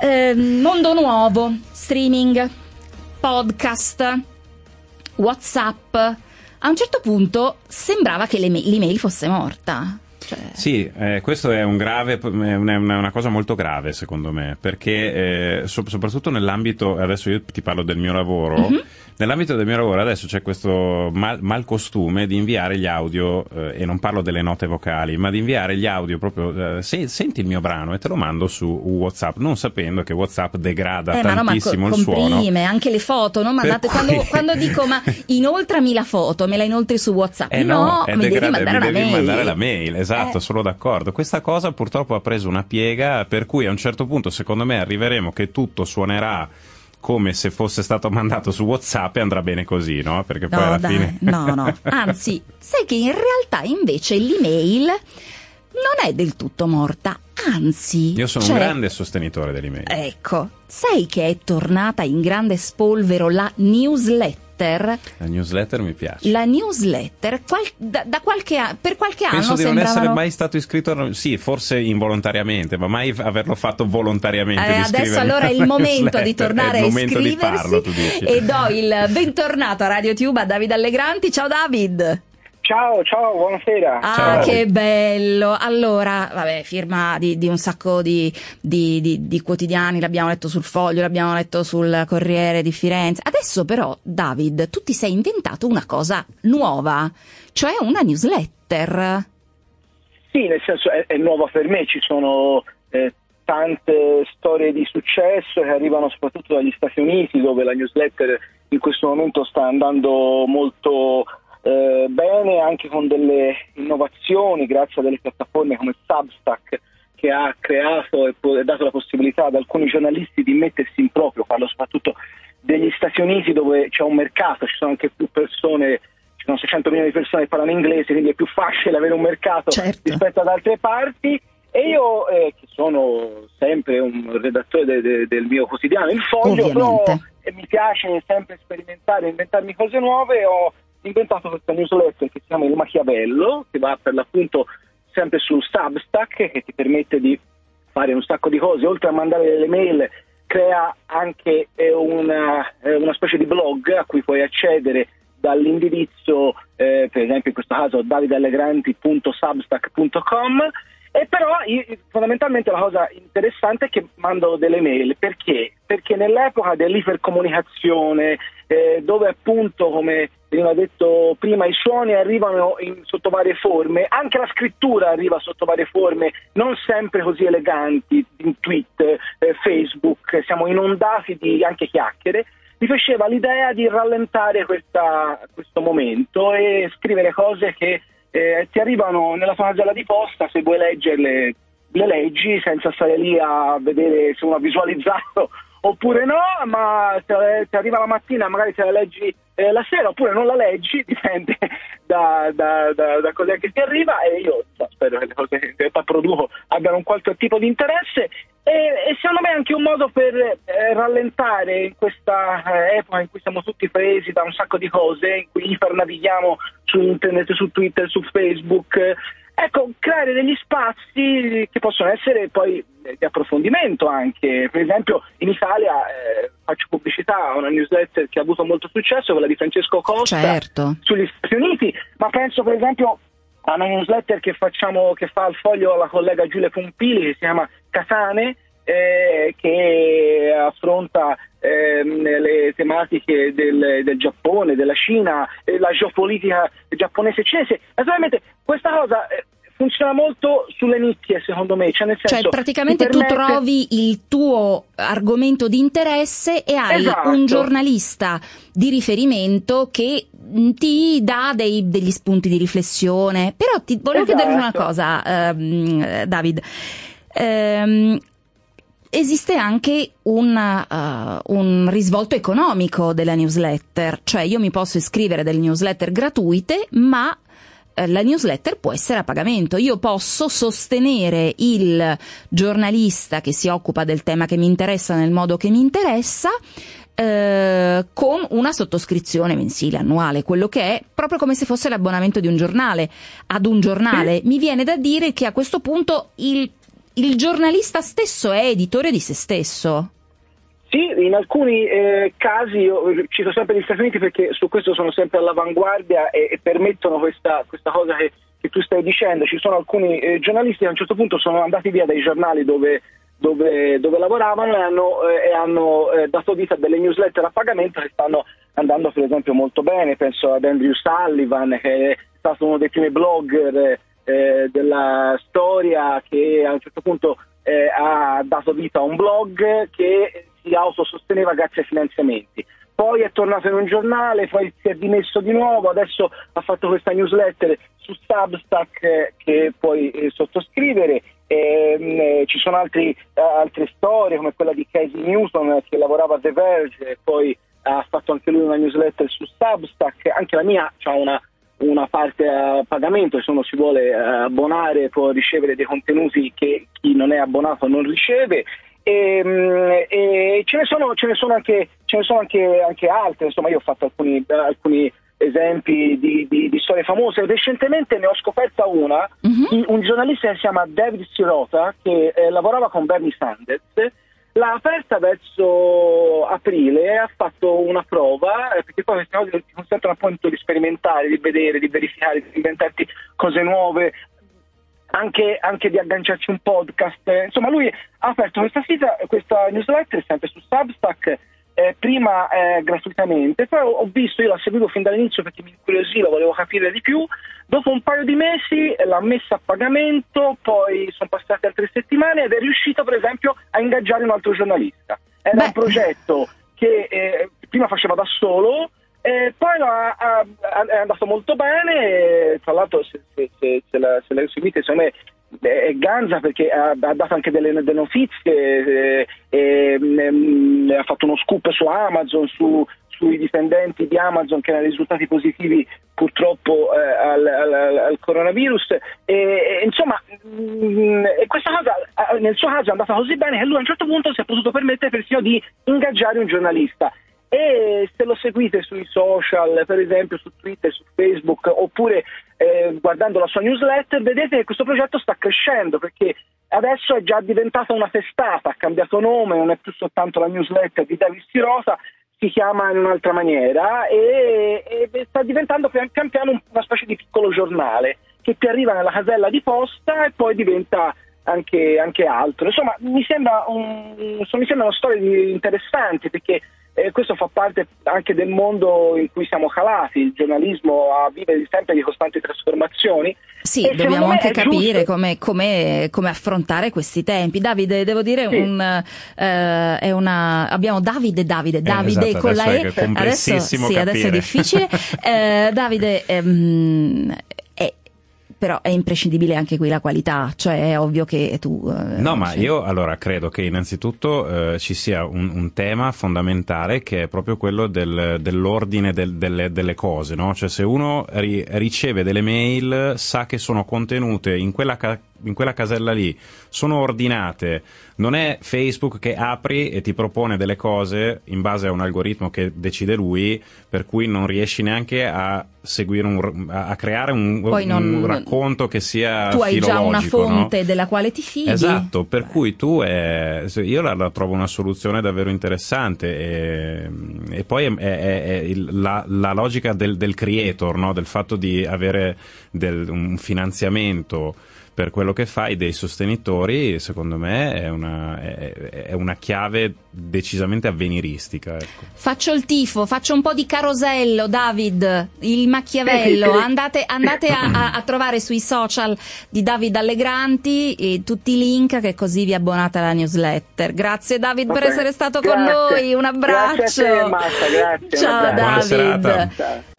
Eh, mondo nuovo, streaming, podcast, WhatsApp. A un certo punto sembrava che l'email fosse morta. Cioè... Sì, eh, questo è, un grave, è una, cosa molto grave secondo me, perché eh, so, soprattutto nell'ambito, adesso io ti parlo del mio lavoro, mm-hmm. Nell'ambito del mio lavoro adesso c'è questo mal, mal costume di inviare gli audio, eh, e non parlo delle note vocali, ma di inviare gli audio proprio, eh, se, senti il mio brano e te lo mando su WhatsApp, non sapendo che WhatsApp degrada eh, tantissimo ma no, ma co- il comprime, anche le foto, no? Mandate, cui... quando, quando, dico ma inoltrami la foto, me la inoltri su WhatsApp, eh no, no mi degrada, devi mandare, mi devi mail. mandare la mail. Esatto, eh. sono d'accordo. Questa cosa purtroppo ha preso una piega per cui a un certo punto secondo me arriveremo che tutto suonerà come se fosse stato mandato su WhatsApp e andrà bene così, no? Perché poi no, alla dai, fine. no, no. Anzi, sai che in realtà invece l'email non è del tutto morta, anzi. Io sono cioè, un grande sostenitore dell'email. Ecco, sai che è tornata in grande spolvero la newsletter? Newsletter. La newsletter mi piace. La newsletter, qual, da, da qualche, per qualche anno Penso di sembravano... non essere mai stato iscritto, sì, forse involontariamente, ma mai averlo fatto volontariamente. Eh, adesso allora è il momento di tornare a iscriversi di farlo, e do il bentornato a Radio Tube a Davide Allegranti. Ciao David! Ciao, ciao, buonasera. Ah, ciao. che bello. Allora, vabbè, firma di, di un sacco di, di, di, quotidiani, l'abbiamo letto sul Foglio, l'abbiamo letto sul Corriere di Firenze. Adesso però, David, tu ti sei inventato una cosa nuova, cioè una newsletter. Sì, nel senso è, è nuova per me, ci sono eh, tante storie di successo che arrivano soprattutto dagli Stati Uniti, dove la newsletter in questo momento sta andando molto eh, bene anche con delle innovazioni grazie a delle piattaforme come Substack che ha creato e dato la possibilità ad alcuni giornalisti di mettersi in proprio, parlo soprattutto degli Stati Uniti dove c'è un mercato, ci sono anche più persone, ci sono 600 milioni di persone che parlano inglese, quindi è più facile avere un mercato certo. rispetto ad altre parti. E io, eh, che sono sempre un redattore de- de- del mio quotidiano, il Foglio, però, e mi piace sempre sperimentare, inventarmi cose nuove, ho inventato questa newsletter che si chiama Il Machiavello, che va per l'appunto sempre su Substack, che ti permette di fare un sacco di cose, oltre a mandare delle mail crea anche eh, una, eh, una specie di blog a cui puoi accedere dall'indirizzo, eh, per esempio in questo caso davidallegranti.substack.com e però io, fondamentalmente la cosa interessante è che mando delle mail. Perché? Perché nell'epoca dell'ipercomunicazione, eh, dove appunto, come veniva detto prima, i suoni arrivano in, sotto varie forme, anche la scrittura arriva sotto varie forme, non sempre così eleganti, in tweet, eh, Facebook, siamo inondati di anche chiacchiere, mi faceva l'idea di rallentare questa, questo momento e scrivere cose che eh, ti arrivano nella casella di posta, se vuoi leggerle le leggi senza stare lì a vedere se uno ha visualizzato oppure no, ma se ti arriva la mattina magari se la leggi eh, la sera oppure non la leggi, dipende da, da, da, da cosa che ti arriva e io spero che le cose che in produco abbiano un qualche tipo di interesse. E, e secondo me è anche un modo per eh, rallentare in questa eh, epoca in cui siamo tutti presi da un sacco di cose, in cui ipernavighiamo su internet, su Twitter, su Facebook, ecco, creare degli spazi che possono essere poi di approfondimento anche. Per esempio in Italia eh, faccio pubblicità a una newsletter che ha avuto molto successo, quella di Francesco Costa certo. sugli Stati Uniti, ma penso per esempio a una newsletter che, facciamo, che fa al foglio la collega Giulia Pompili che si chiama Casane, eh, che affronta ehm, le tematiche del, del, Giappone, della Cina, eh, la geopolitica giapponese e cinese. Naturalmente questa cosa eh, funziona molto sulle nicchie, secondo me. Cioè, nel senso, cioè praticamente permette... tu trovi il tuo argomento di interesse e hai esatto. un giornalista di riferimento che ti dà dei, degli spunti di riflessione. Però ti volevo esatto. chiedere una cosa, ehm, David. Ehm, esiste anche un, uh, un, risvolto economico della newsletter, cioè io mi posso iscrivere delle newsletter gratuite, ma la newsletter può essere a pagamento. Io posso sostenere il giornalista che si occupa del tema che mi interessa nel modo che mi interessa eh, con una sottoscrizione mensile annuale, quello che è proprio come se fosse l'abbonamento di un giornale ad un giornale. Mi viene da dire che a questo punto il il giornalista stesso è editore di se stesso. Sì, in alcuni eh, casi io cito sempre gli Stati Uniti perché su questo sono sempre all'avanguardia e, e permettono questa, questa cosa che, che, tu stai dicendo. Ci sono alcuni eh, giornalisti che a un certo punto sono andati via dai giornali dove, dove, dove lavoravano e hanno, eh, e hanno eh, dato vita a delle newsletter a pagamento che stanno andando per esempio molto bene. Penso ad Andrew Sullivan che è stato uno dei primi blogger eh, della storia che a un certo punto eh, ha dato vita a un blog che si autososteneva grazie ai finanziamenti. Poi è tornato in un giornale, poi si è dimesso di nuovo, adesso ha fatto questa newsletter su Substack eh, che puoi eh, sottoscrivere. Ehm, eh, ci sono altri, eh, altre storie come quella di Casey Newton che lavorava a The Verge e poi ha fatto anche lui una newsletter su Substack. Anche la mia ha una, una parte a pagamento, se uno si vuole abbonare può ricevere dei contenuti che chi non è abbonato non riceve e, ehm, e ce ne sono, ce ne sono, anche, ce ne sono anche, anche, altre, insomma io ho fatto alcuni, alcuni esempi di, di, di, storie famose. Recentemente ne ho scoperta una, uh-huh. un giornalista che si chiama David Sirota che eh, lavorava con Bernie Sanders. L'ha aperta verso aprile ha fatto una prova, eh, perché poi queste cose ti consentono appunto di sperimentare, di vedere, di verificare, di inventarti cose nuove, anche, anche, di agganciarci un podcast. Insomma, lui ha aperto questa, sita, questa newsletter sempre su Substack, eh, prima eh, gratuitamente, poi ho visto, io l'ho seguito fin dall'inizio perché mi incuriosiva, volevo capire di più. Dopo un paio di mesi l'ha messa a pagamento, poi sono passate altre settimane ed è riuscito, per esempio, a ingaggiare un altro giornalista. Era Beh. un progetto che eh, prima faceva da solo, e poi ha, ha, è andato molto bene, tra l'altro se, se, se, se la, se la seguite secondo me è Ganza perché ha, ha dato anche delle, delle notizie, eh, eh, ha fatto uno scoop su Amazon, su, sui dipendenti di Amazon che hanno risultati positivi purtroppo eh, al, al, al, coronavirus. E, insomma, mh, mm, questa cosa nel suo caso è andata così bene che lui a un certo punto si è potuto permettere persino di ingaggiare un giornalista e se lo seguite sui social, per esempio su Twitter, su Facebook, oppure eh, guardando la sua newsletter, vedete che questo progetto sta crescendo perché adesso è già diventata una testata, ha cambiato nome, non è più soltanto la newsletter di Davis Rosa, si chiama in un'altra maniera e, e sta diventando pian, pian piano una specie di piccolo giornale che ti arriva nella casella di posta e poi diventa anche, anche altro. Insomma, mi, sembra un, mi sembrano storie interessanti perché e questo fa parte anche del mondo in cui siamo calati, il giornalismo vive sempre di costanti trasformazioni. Sì, e dobbiamo anche capire come, come, come, affrontare questi tempi. Davide, devo dire, sì. un, eh, è una, abbiamo Davide, Davide, Davide eh, esatto, con la E. Adesso, sì, adesso è difficile. eh, Davide, ehm, però è imprescindibile anche qui la qualità, cioè è ovvio che tu... Eh, no, ma io allora credo che innanzitutto eh, ci sia un, un, tema fondamentale che è proprio quello del, dell'ordine del, delle, delle, cose, no? Cioè se uno ri, riceve delle mail sa che sono contenute in quella ca- in quella casella lì sono ordinate, non è Facebook che apri e ti propone delle cose in base a un algoritmo che decide lui, per cui non riesci neanche a seguire un, a creare un, non, un racconto che sia tu hai già una fonte no? della quale ti fidi esatto per Beh. cui tu è, io la, la, trovo una soluzione davvero interessante e, e poi è, è, è la, la, logica del, del creator no? del fatto di avere del, un finanziamento per quello che fai dei sostenitori, secondo me è una, è, è una chiave decisamente avveniristica. Ecco. Faccio il tifo, faccio un po' di carosello, David, il Machiavello. Andate, andate a, a, a, trovare sui social di David Allegranti e tutti i link che così vi abbonate alla newsletter. Grazie David per essere stato grazie. con noi, un abbraccio. Grazie a te, Marta, grazie. Ciao David.